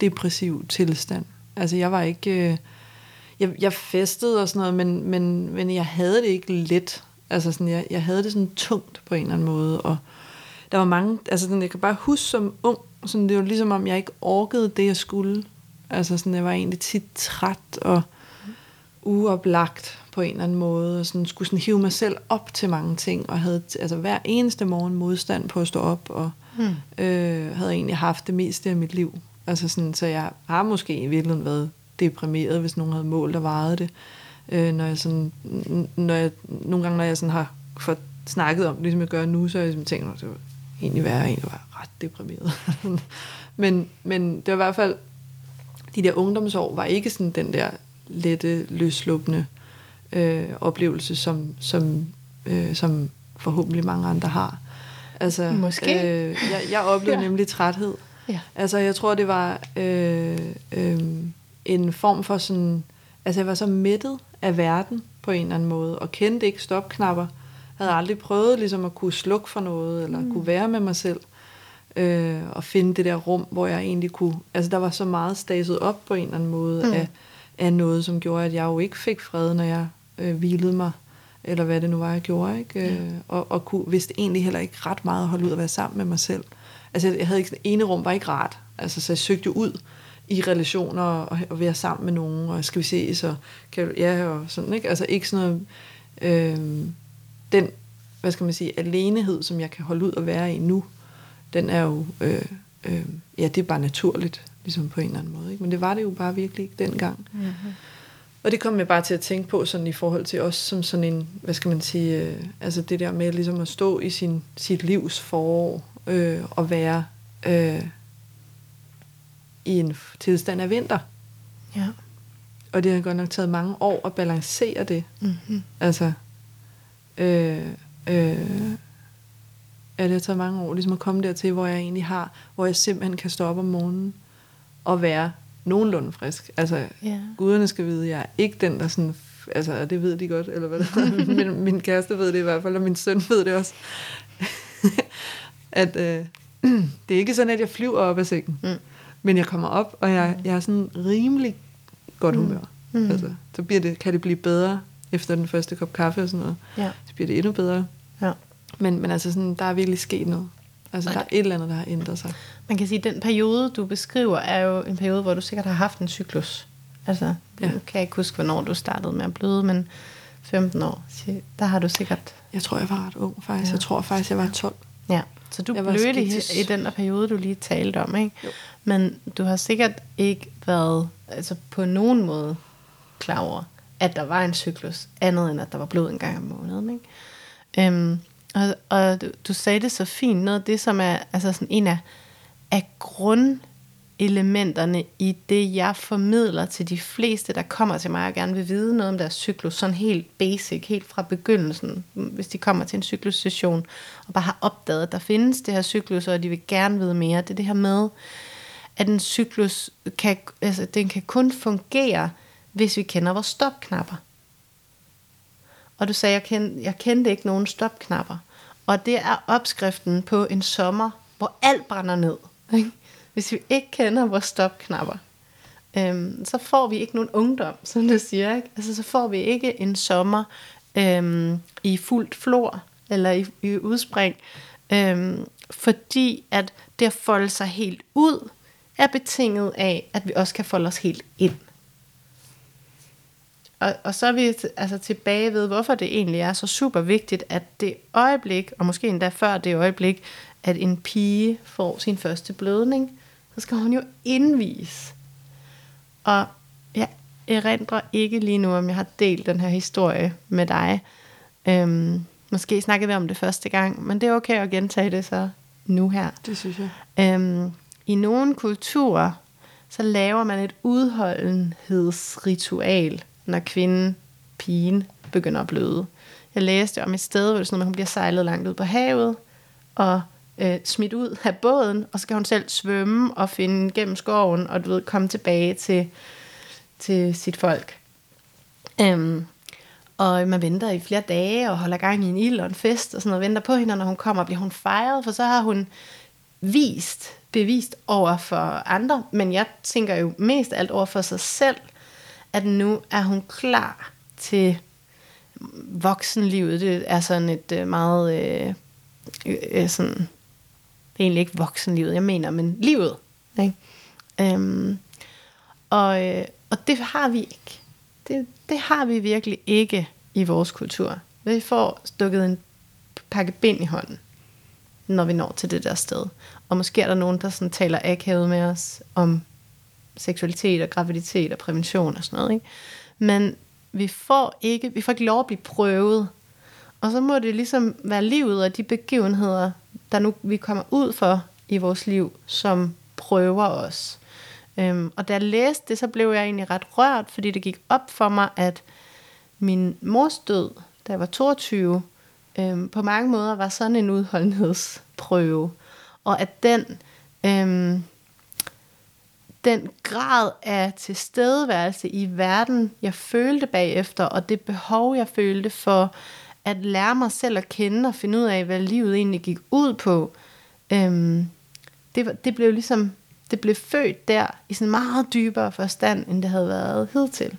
depressiv tilstand. Altså jeg var ikke, øh, jeg, jeg festede og sådan noget, men, men, men jeg havde det ikke let. Altså sådan, jeg, jeg havde det sådan tungt på en eller anden måde, og der var mange, altså sådan, jeg kan bare huske som ung, sådan, det var ligesom om jeg ikke orkede det, jeg skulle. Altså sådan, jeg var egentlig tit træt og uoplagt på en eller anden måde, og sådan, skulle sådan hive mig selv op til mange ting, og havde altså, hver eneste morgen modstand på at stå op, og hmm. øh, havde egentlig haft det meste af mit liv. Altså sådan, så jeg har måske i virkeligheden været deprimeret, hvis nogen havde målt og vejet det. Øh, når jeg sådan, når jeg, nogle gange, når jeg sådan har fået snakket om det, ligesom jeg gør nu, så har jeg ligesom tænkt, at det var egentlig værre, egentlig var ret deprimeret. men, men det var i hvert fald, de der ungdomsår var ikke sådan den der lette, løsluppende øh, oplevelse, som, som, øh, som forhåbentlig mange andre har. Altså, Måske. Øh, jeg, jeg oplevede ja. nemlig træthed. Ja. Altså, jeg tror, det var øh, øh, en form for sådan... Altså, jeg var så mættet af verden på en eller anden måde, og kendte ikke stopknapper. Havde aldrig prøvet ligesom at kunne slukke for noget, eller mm. kunne være med mig selv, øh, og finde det der rum, hvor jeg egentlig kunne... Altså, der var så meget staset op på en eller anden måde mm. af, af noget, som gjorde, at jeg jo ikke fik fred, når jeg øh, hvilede mig, eller hvad det nu var, jeg gjorde, ikke? Ja. Øh, og, og kunne, vidste egentlig heller ikke ret meget at holde ud at være sammen med mig selv. Altså, jeg havde ikke, ene rum var ikke rart, altså, så jeg søgte ud i relationer og, og være sammen med nogen, og skal vi se, så kan ja, og sådan, ikke? Altså, ikke sådan noget, øh, den, hvad skal man sige, alenehed, som jeg kan holde ud at være i nu, den er jo, øh, øh, ja, det er bare naturligt, ligesom på en eller anden måde, ikke? Men det var det jo bare virkelig ikke dengang. Mm-hmm. Og det kom jeg bare til at tænke på sådan i forhold til os som sådan en, hvad skal man sige, øh, altså det der med ligesom at stå i sin, sit livs forår øh, og være øh, i en tilstand af vinter. Ja. Og det har godt nok taget mange år at balancere det. Mm-hmm. Altså, øh, øh, ja, det har taget mange år ligesom at komme dertil, hvor jeg egentlig har, hvor jeg simpelthen kan stå op om morgenen og være nogenlunde frisk. Altså, Ja. guderne skal vide, jeg er ikke den, der sådan, altså, det ved de godt, eller hvad det min, min kæreste ved det i hvert fald, og min søn ved det også. at øh, det er ikke sådan, at jeg flyver op af sengen. Mm. Men jeg kommer op, og jeg, jeg er sådan rimelig godt humør. Mm. Altså, så bliver det, kan det blive bedre efter den første kop kaffe og sådan noget. Ja. Så bliver det endnu bedre. ja. Men, men altså sådan, der er virkelig sket noget. Altså, der er et eller andet, der har ændret sig. Man kan sige, at den periode, du beskriver, er jo en periode, hvor du sikkert har haft en cyklus. Altså, ja. Nu kan jeg ikke huske, hvornår du startede med at bløde, men 15 år, der har du sikkert... Jeg tror, jeg var ret ung faktisk. Ja. Jeg tror faktisk, jeg var 12. Ja, så du var blødte i, den der periode, du lige talte om, ikke? Jo. Men du har sikkert ikke været altså på nogen måde klar over, at der var en cyklus, andet end at der var blod en gang om måneden, ikke? Øhm, og og du, du sagde det så fint, noget af det, som er altså sådan en af, af elementerne i det, jeg formidler til de fleste, der kommer til mig og gerne vil vide noget om deres cyklus, sådan helt basic, helt fra begyndelsen, hvis de kommer til en cyklussession, og bare har opdaget, at der findes det her cyklus, og de vil gerne vide mere. Det er det her med, at en cyklus kan, altså, den kan kun fungere, hvis vi kender vores stopknapper. Og du sagde, jeg kendte, jeg kendte ikke nogen stopknapper. Og det er opskriften på en sommer, hvor alt brænder ned. Ikke? Hvis vi ikke kender vores stopknapper, øhm, så får vi ikke nogen ungdom, som du siger. Ikke? Altså, så får vi ikke en sommer øhm, i fuldt flor, eller i, i udspring, øhm, fordi at det at folde sig helt ud, er betinget af, at vi også kan folde os helt ind. Og, og så er vi altså tilbage ved, hvorfor det egentlig er så super vigtigt, at det øjeblik, og måske endda før det øjeblik, at en pige får sin første blødning, så skal hun jo indvise. Og jeg erindrer ikke lige nu, om jeg har delt den her historie med dig. Øhm, måske snakkede vi om det første gang, men det er okay at gentage det så nu her. Det synes jeg. Øhm, I nogle kulturer, så laver man et udholdenhedsritual, når kvinden, pigen, begynder at bløde. Jeg læste om et sted, hvor det sådan, at hun bliver sejlet langt ud på havet, og øh, smidt ud af båden, og så skal hun selv svømme og finde gennem skoven, og du ved, komme tilbage til, til sit folk. Øhm, og man venter i flere dage, og holder gang i en ild og en fest, og sådan noget, venter på hende, og når hun kommer, bliver hun fejret, for så har hun vist, bevist over for andre, men jeg tænker jo mest alt over for sig selv, at nu er hun klar til voksenlivet. Det er sådan et øh, meget øh, øh, sådan, det er egentlig ikke voksenlivet, jeg mener, men livet. Ikke? Øhm, og, øh, og det har vi ikke. Det, det har vi virkelig ikke i vores kultur. Vi får stukket en pakke bind i hånden, når vi når til det der sted. Og måske er der nogen, der sådan taler akavet med os om seksualitet og graviditet og prævention og sådan noget. Ikke? Men vi får ikke, vi får ikke lov at blive prøvet. Og så må det ligesom være livet og de begivenheder, der nu vi kommer ud for i vores liv, som prøver os. Øhm, og da jeg læste det, så blev jeg egentlig ret rørt, fordi det gik op for mig, at min mors død, da jeg var 22, øhm, på mange måder var sådan en udholdenhedsprøve. Og at den, øhm, den grad af tilstedeværelse i verden, jeg følte bagefter, og det behov, jeg følte for at lære mig selv at kende og finde ud af, hvad livet egentlig gik ud på, øhm, det, det blev ligesom det blev født der i sådan meget dybere forstand, end det havde været hidtil.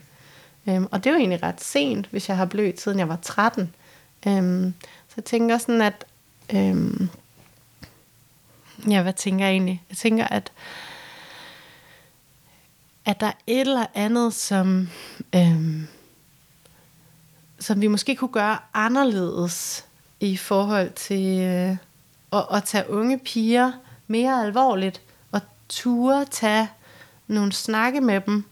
Øhm, og det var egentlig ret sent, hvis jeg har blødt, siden jeg var 13. Øhm, så jeg tænker sådan, at... Øhm, ja, hvad tænker jeg egentlig? Jeg tænker, at at der er et eller andet, som, øhm, som vi måske kunne gøre anderledes i forhold til øh, at, at tage unge piger mere alvorligt, og ture tage nogle snakke med dem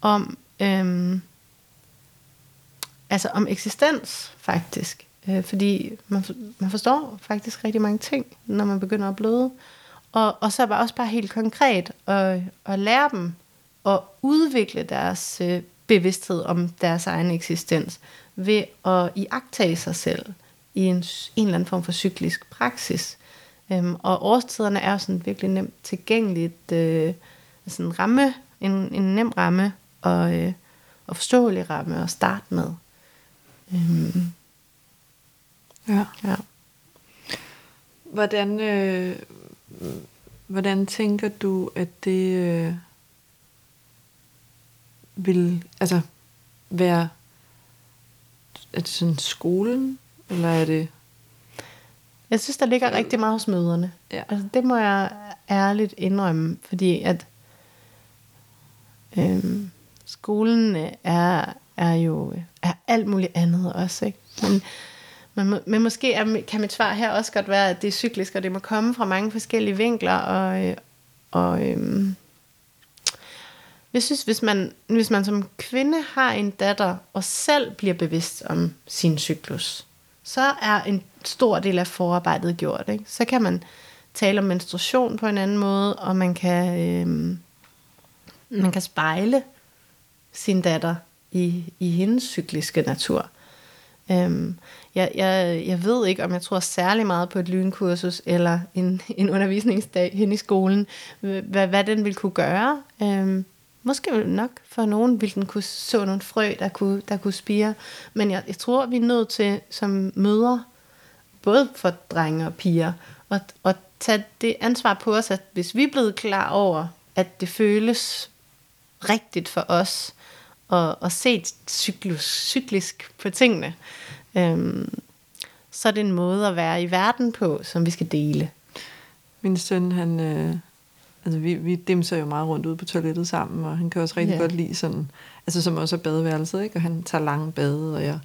om, øhm, altså om eksistens faktisk. Øh, fordi man, man forstår faktisk rigtig mange ting, når man begynder at bløde. Og, og så bare også bare helt konkret at, at lære dem at udvikle deres øh, bevidsthed om deres egen eksistens ved at iagtage sig selv i en, en eller anden form for cyklisk praksis. Øhm, og årstiderne er sådan virkelig nemt tilgængeligt, øh, sådan en ramme, en, en nem ramme og, øh, og forståelig ramme at starte med. Øhm, Ja. ja. Hvordan, øh, hvordan tænker du, at det øh, vil altså, være er det sådan skolen, eller er det... Jeg synes, der ligger rigtig meget hos møderne. Ja. Altså, det må jeg ærligt indrømme, fordi at øhm, skolen øh, er, er jo er alt muligt andet også. Ikke? Men, men, men måske er, kan mit svar her også godt være, at det er cyklisk, og det må komme fra mange forskellige vinkler. Og, øh, og øhm, jeg synes, hvis man, hvis man som kvinde har en datter, og selv bliver bevidst om sin cyklus, så er en stor del af forarbejdet gjort. Ikke? Så kan man tale om menstruation på en anden måde, og man kan, øh, man kan spejle sin datter i, i hendes cykliske natur. Øhm, jeg, jeg, jeg ved ikke, om jeg tror særlig meget på et lynkursus eller en, en undervisningsdag hen i skolen, hvad, hvad den vil kunne gøre. Øhm, måske vil nok for nogen vil den kunne så nogle frø, der kunne, der kunne spire. Men jeg, jeg tror, vi er nødt til som mødre, både for drenge og piger, at, at tage det ansvar på os, at hvis vi er blevet klar over, at det føles rigtigt for os, og, og se cyklus, cyklisk på tingene, øhm, så er det en måde at være i verden på, som vi skal dele. Min søn, han, øh, altså vi, vi dimser jo meget rundt ude på toilettet sammen, og han kan også rigtig Ja. godt lide sådan, altså som også er badeværelset, ikke? og han tager lange bade, og jeg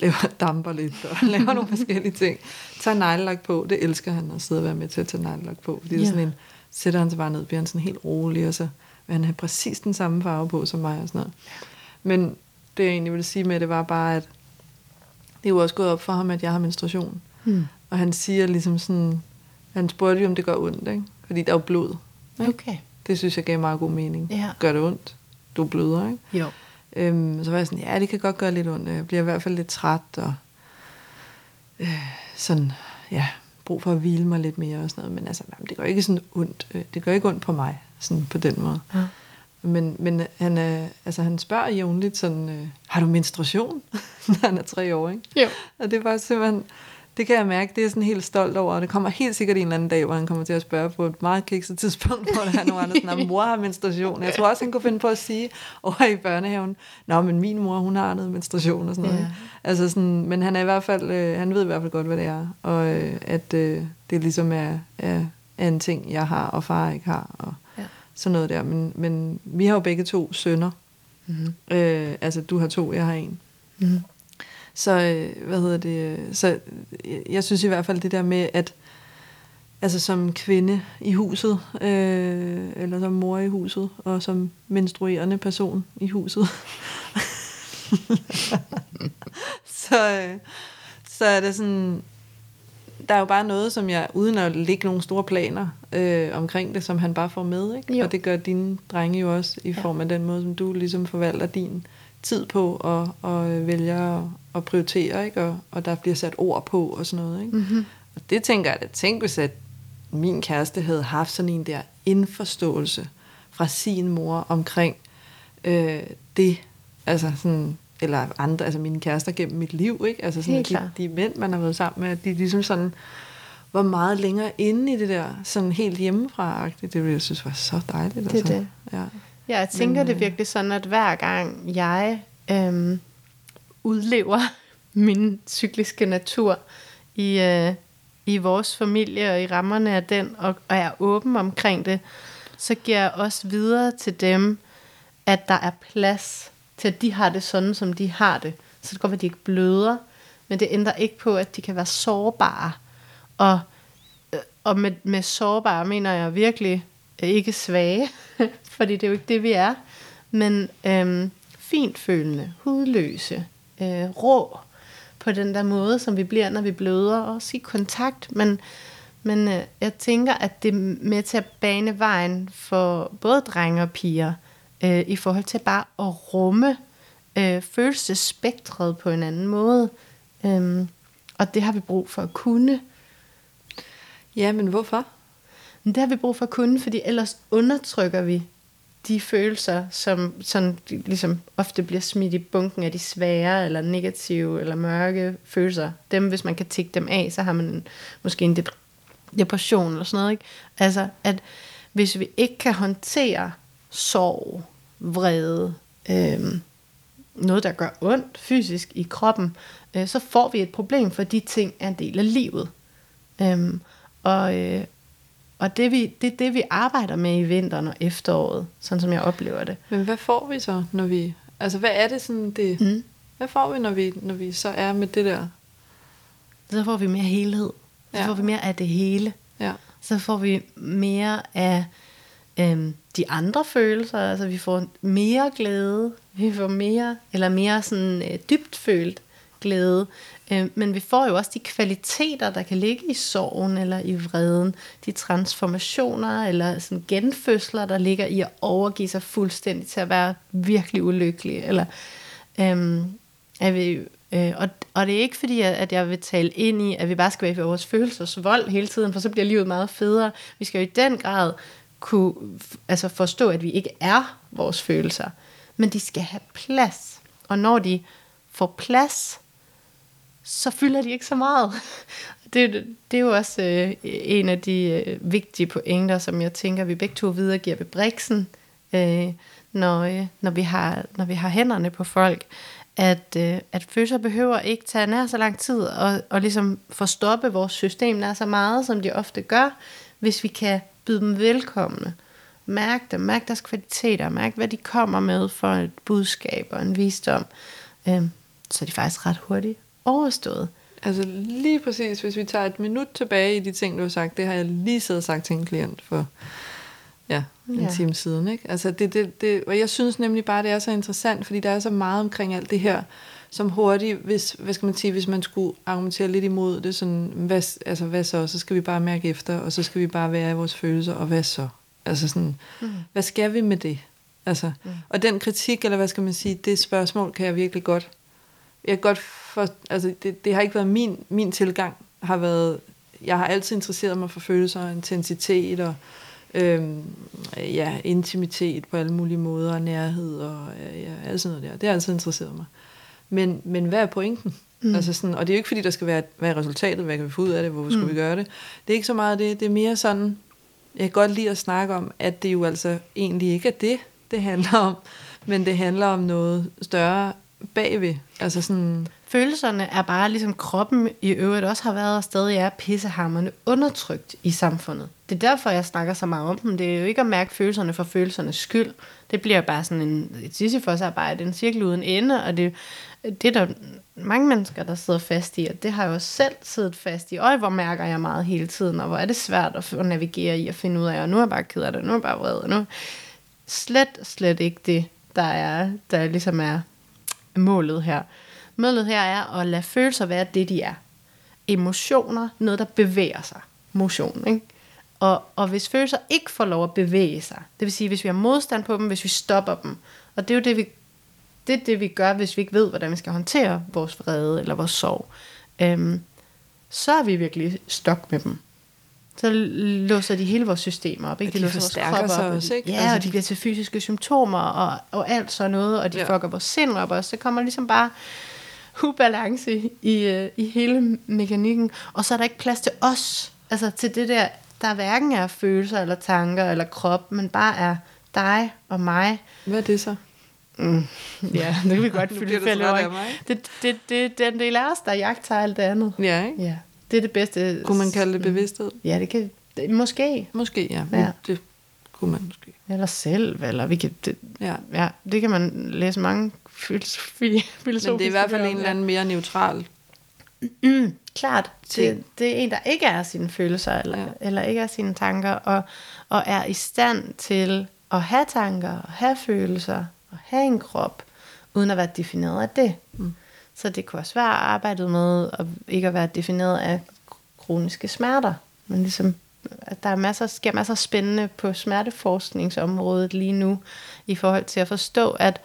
laver damper lidt, og laver nogle forskellige ting. Tager neglelak på, det elsker han at sidde og være med til at tage neglelak på, fordi det er sådan en, sætter han sig bare ned, bliver han sådan helt rolig, og så vil han have præcis den samme farve på som mig og sådan noget. Men det jeg egentlig ville sige med det, var bare, at det er jo også gået op for ham, at jeg har menstruation. Hmm. Og han siger ligesom sådan, han spurgte jo, om det gør ondt, ikke? Fordi der er jo blod. Ikke? Okay. Det synes jeg gav meget god mening. Ja. Gør det ondt? Du bløder, ikke? Jo. Øhm, så var jeg sådan, ja, det kan godt gøre lidt ondt. Jeg bliver i hvert fald lidt træt, og øh, sådan, ja, brug for at hvile mig lidt mere og sådan noget. Men altså, jamen, det gør ikke sådan ondt. Øh, Det gør ikke ondt på mig, sådan på den måde. Ja. Men, men han, øh, altså, han spørger jævnligt sådan, øh, har du menstruation? Når han er tre år, ikke? Jo. Og det var simpelthen, det kan jeg mærke, det er jeg sådan helt stolt over. Og det kommer helt sikkert en eller anden dag, hvor han kommer til at spørge på et meget kikset tidspunkt, hvor der er nogle andre, sådan, "Nå, mor har menstruation. Jeg tror også, han kunne finde på at sige over i børnehaven, Nå, men min mor, hun har noget menstruation og sådan noget. Ja. Altså sådan, men han er i hvert fald, øh, han ved i hvert fald godt, hvad det er. Og øh, at øh, det ligesom er, er, er en ting, jeg har, og far ikke har. Og Ja. sådan noget der. Men, men vi har jo begge to sønner. Mm-hmm. Øh, altså, du har to, jeg har en. Mm-hmm. Så, øh, hvad hedder det, øh, så øh, jeg synes i hvert fald det der med, at altså som kvinde i huset, øh, eller som mor i huset, og som menstruerende person i huset, så, øh, så er det sådan, der er jo bare noget, som jeg, uden at lægge nogle store planer øh, omkring det, som han bare får med, ikke? Jo. Og det gør dine drenge jo også, i form af den måde, som du ligesom forvalter din tid på, og, og vælger at, at prioritere, ikke? Og, og der bliver sat ord på, og sådan noget, ikke? Mm-hmm. Og det tænker jeg da, tænk hvis at min kæreste havde haft sådan en der indforståelse fra sin mor omkring øh, det, altså sådan, eller andre, altså mine kærester gennem mit liv, ikke? Altså sådan, de, de mænd, man har været sammen med, de ligesom sådan var meget længere inde i det der, sådan helt hjemmefra-agtigt. Det ville jeg synes var så dejligt. Det er altså. det. Ja. Ja, jeg tænker Men, det virkelig sådan, at hver gang jeg øhm, udlever min cykliske natur i, øh, i vores familie og i rammerne af den, og, og er åben omkring det, så giver jeg også videre til dem, at der er plads til, at de har det sådan, som de har det. Så det være, at de ikke bløder, men det ændrer ikke på, at de kan være sårbare. Og, øh, og med, med sårbare mener jeg virkelig ikke svage, fordi det er jo ikke det, vi er, men øhm, fint følende, hudløse, øh, rå, på den der måde, som vi bliver, når vi bløder, også i kontakt, men, men øh, jeg tænker, at det er med til at bane vejen for både drenge og piger, øh, i forhold til bare at rumme øh, følelsesspektret på en anden måde. Øhm, og det har vi brug for at kunne. ja, men hvorfor? Men det har vi brug for at kunne, fordi ellers undertrykker vi de følelser, som sådan, ligesom ofte bliver smidt i bunken af de svære, eller negative, eller mørke følelser. Dem, hvis man kan tække dem af, så har man en, måske en depression eller sådan noget. Ikke? Altså, at hvis vi ikke kan håndtere sorg, vrede, øh, noget, der gør ondt fysisk i kroppen, øh, så får vi et problem, for de ting er en del af livet. Øh, og, øh, og det, vi, det er det, vi arbejder med i vinteren og efteråret, sådan som jeg oplever det. Men hvad får vi så, når vi... Altså, hvad er det sådan, det... Mm. Hvad får vi, når vi, når vi så er med det der? Så får vi mere helhed. Så Ja. får vi mere af det hele. Ja. Så får vi mere af øhm, de andre følelser. Altså vi får mere glæde. Vi får mere, eller mere sådan øh, dybt følt glæde. Øh, men vi får jo også de kvaliteter, der kan ligge i sorgen eller i vreden. De transformationer eller sådan genfødsler, der ligger i at overgive sig fuldstændig til at være virkelig ulykkelig. Eller, øhm, er vi, øh, og, og det er ikke fordi, at, jeg vil tale ind i, at vi bare skal være i vores følelsesvold hele tiden, for så bliver livet meget federe. Vi skal jo i den grad kunne altså forstå, at vi ikke er vores følelser, men de skal have plads. Og når de får plads, så fylder de ikke så meget. Det, det er jo også øh, en af de øh, vigtige pointer, som jeg tænker, vi begge to videregiver ved Brixen, øh, når, øh, når, vi har, når vi har hænderne på folk, at, øh, at fødsler behøver ikke tage nær så lang tid og, og ligesom forstoppe vores system nær så meget, som de ofte gør, hvis vi kan byde dem velkomne. Mærk dem, mærk deres kvaliteter, mærk hvad de kommer med for et budskab og en visdom. Øh, så er de faktisk ret hurtigt overstået. Altså lige præcis, hvis vi tager et minut tilbage i de ting, du har sagt, det har jeg lige siddet og sagt til en klient for ja, en ja. time siden. Ikke? Altså det, det, det, og jeg synes nemlig bare, det er så interessant, fordi der er så meget omkring alt det her, som hurtigt, hvis, hvad skal man sige, hvis man skulle argumentere lidt imod det, sådan, hvad, altså hvad så, så skal vi bare mærke efter, og så skal vi bare være i vores følelser, og hvad så? Altså sådan, mm. hvad skal vi med det? Altså, mm. Og den kritik, eller hvad skal man sige, det spørgsmål kan jeg virkelig godt, jeg godt for, altså det, det har ikke været min, min tilgang, har været, jeg har altid interesseret mig for følelser og intensitet og øhm, ja, intimitet på alle mulige måder, nærhed og ja, alt sådan noget der. Det har altid interesseret mig. Men, men hvad er pointen? Mm. Altså sådan, og det er jo ikke fordi, der skal være, hvad er resultatet, hvad kan vi få ud af det, hvorfor mm. skal vi gøre det? Det er ikke så meget det, det er mere sådan, jeg kan godt lide at snakke om, at det jo altså egentlig ikke er det, det handler om, men det handler om noget større bagved. Altså sådan... Følelserne er bare ligesom kroppen i øvrigt også har været og stadig er pissehammerne undertrykt i samfundet. Det er derfor, jeg snakker så meget om dem. Det er jo ikke at mærke følelserne for følelsernes skyld. Det bliver bare sådan en, et sisyfosarbejde, en cirkel uden ende, og det, det er der mange mennesker, der sidder fast i, og det har jeg jo selv siddet fast i. Og hvor mærker jeg meget hele tiden, og hvor er det svært at navigere i og finde ud af, og nu er jeg bare ked af det, nu er jeg bare vred, og nu slet, slet ikke det, der er, der ligesom er målet her. Målet her er at lade følelser være det, de er. Emotioner, noget der bevæger sig. Motion, ikke? Og, og hvis følelser ikke får lov at bevæge sig, det vil sige, hvis vi har modstand på dem, hvis vi stopper dem, og det er jo det, vi, det, er det, vi gør, hvis vi ikke ved, hvordan vi skal håndtere vores vrede eller vores sorg, øhm, så er vi virkelig stok med dem. Så låser de hele vores systemer op. Ikke? de, de låser vores krop sig op. Også, ikke? Ja, altså, og de bliver til fysiske symptomer og, og alt sådan noget, og de ja. fucker vores sind op også. Så kommer ligesom bare ubalance i, øh, i hele mekanikken. Og så er der ikke plads til os. Altså til det der, der hverken er følelser eller tanker eller krop, men bare er dig og mig. Hvad er det så? Mm, ja, det kan vi godt fylde fælde over. Det, det, det, det er den del af os, der jagter alt det andet. Ja, ikke? Ja. Det er det bedste. Kunne man kalde det bevidsthed? Ja, det kan det, måske. Måske, ja. ja. Det kunne man måske. Eller selv, eller vi kan, det, ja. ja. det kan man læse mange filosofi, filosofiske Men det er i hvert fald en eller anden mere neutral Mm, klart. Det, det er en, der ikke er sine følelser, eller, ja. eller ikke er sine tanker, og, og er i stand til at have tanker, og have følelser, og have en krop, uden at være defineret af det. Mm. Så det kunne også være arbejdet med at ikke at være defineret af kroniske smerter. Men ligesom, at der er masser, sker masser spændende på smerteforskningsområdet lige nu, i forhold til at forstå, at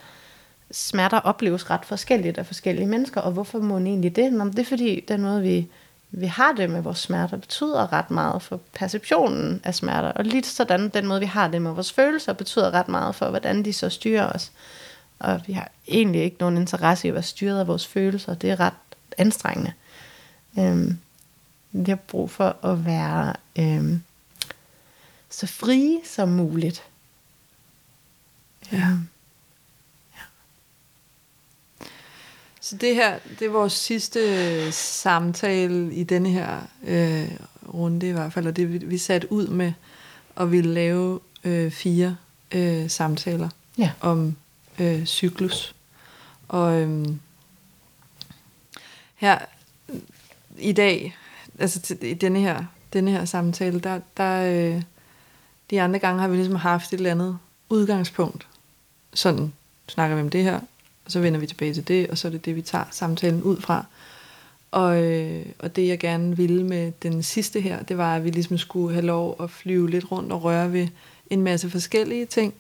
smerter opleves ret forskelligt af forskellige mennesker, og hvorfor må man egentlig det? Nå, det er fordi, den måde, vi, vi har det med vores smerter, betyder ret meget for perceptionen af smerter, og lidt sådan, den måde, vi har det med vores følelser, betyder ret meget for, hvordan de så styrer os. Og vi har egentlig ikke nogen interesse i at være styret af vores følelser. Det er ret anstrengende. Øhm, vi har brug for at være øhm, så frie som muligt. Ja. Øhm, ja. Så det her, det er vores sidste samtale i denne her øh, runde i hvert fald, og det vi, vi satte ud med at ville lave øh, fire øh, samtaler ja. om øh, cyklus. Og øhm, her i dag, altså til, i denne her, denne her samtale, der, der øh, de andre gange har vi ligesom haft et eller andet udgangspunkt. Sådan snakker vi om det her, og så vender vi tilbage til det, og så er det det, vi tager samtalen ud fra. Og, øh, og det jeg gerne ville med den sidste her, det var, at vi ligesom skulle have lov at flyve lidt rundt og røre ved en masse forskellige ting,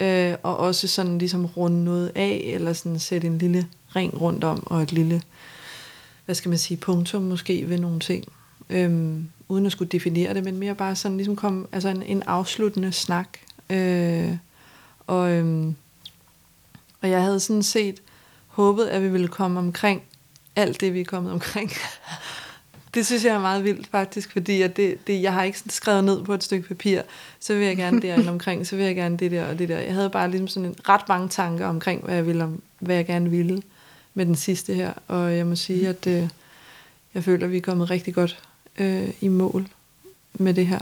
øh, og også sådan ligesom runde noget af, eller sådan sætte en lille ring rundt om, og et lille, hvad skal man sige, punktum måske ved nogle ting, øh, uden at skulle definere det, men mere bare sådan ligesom komme, altså en, en afsluttende snak, øh, og, øh, og jeg havde sådan set håbet, at vi ville komme omkring alt det, vi er kommet omkring. Det synes jeg er meget vildt faktisk, fordi at det, det, jeg har ikke skrevet ned på et stykke papir, så vil jeg gerne derinde omkring, så vil jeg gerne det der og det der. Jeg havde bare ligesom sådan en ret mange tanker omkring, hvad jeg, ville, hvad jeg gerne ville. med den sidste her, og jeg må sige, at øh, jeg føler, at vi er kommet rigtig godt øh, i mål med det her.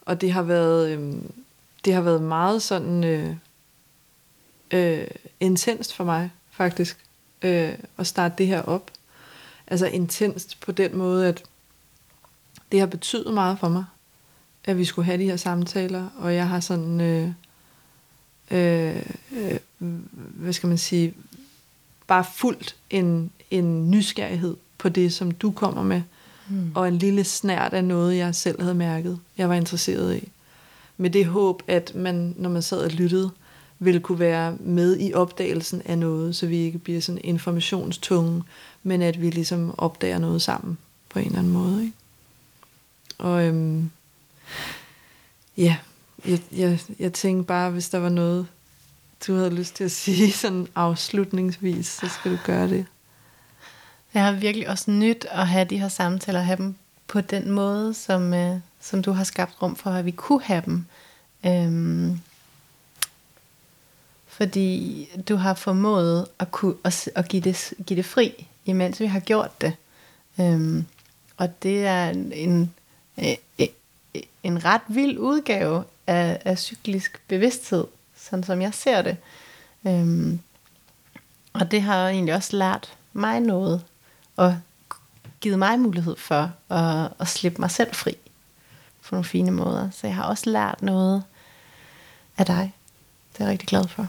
Og det har været, øh, det har været meget sådan øh, øh, intenst for mig, faktisk, øh, at starte det her op. Altså intenst på den måde, at det har betydet meget for mig, at vi skulle have de her samtaler, og jeg har sådan, øh, øh, øh, hvad skal man sige, bare fuldt en, en nysgerrighed på det, som du kommer med, mm. og en lille snært af noget, jeg selv havde mærket, jeg var interesseret i. Med det håb, at man, når man sad og lyttede, vil kunne være med i opdagelsen af noget, så vi ikke bliver sådan informationstunge, men at vi ligesom opdager noget sammen på en eller anden måde. Ikke? Og øhm, ja, jeg, jeg, jeg tænkte bare, hvis der var noget, du havde lyst til at sige sådan afslutningsvis, så skal du gøre det. Jeg har virkelig også nyt at have de her samtaler, have dem på den måde, som, øh, som du har skabt rum for, at vi kunne have dem. Øhm, fordi du har formået at, kunne, at, at give, det, give det fri, imens vi har gjort det. Øhm, og det er en, en, øh, øh, øh, en ret vild udgave af, af cyklisk bevidsthed, sådan som jeg ser det. Øhm, og det har egentlig også lært mig noget, og givet mig mulighed for at, at slippe mig selv fri på nogle fine måder. Så jeg har også lært noget af dig. Det er jeg rigtig glad for.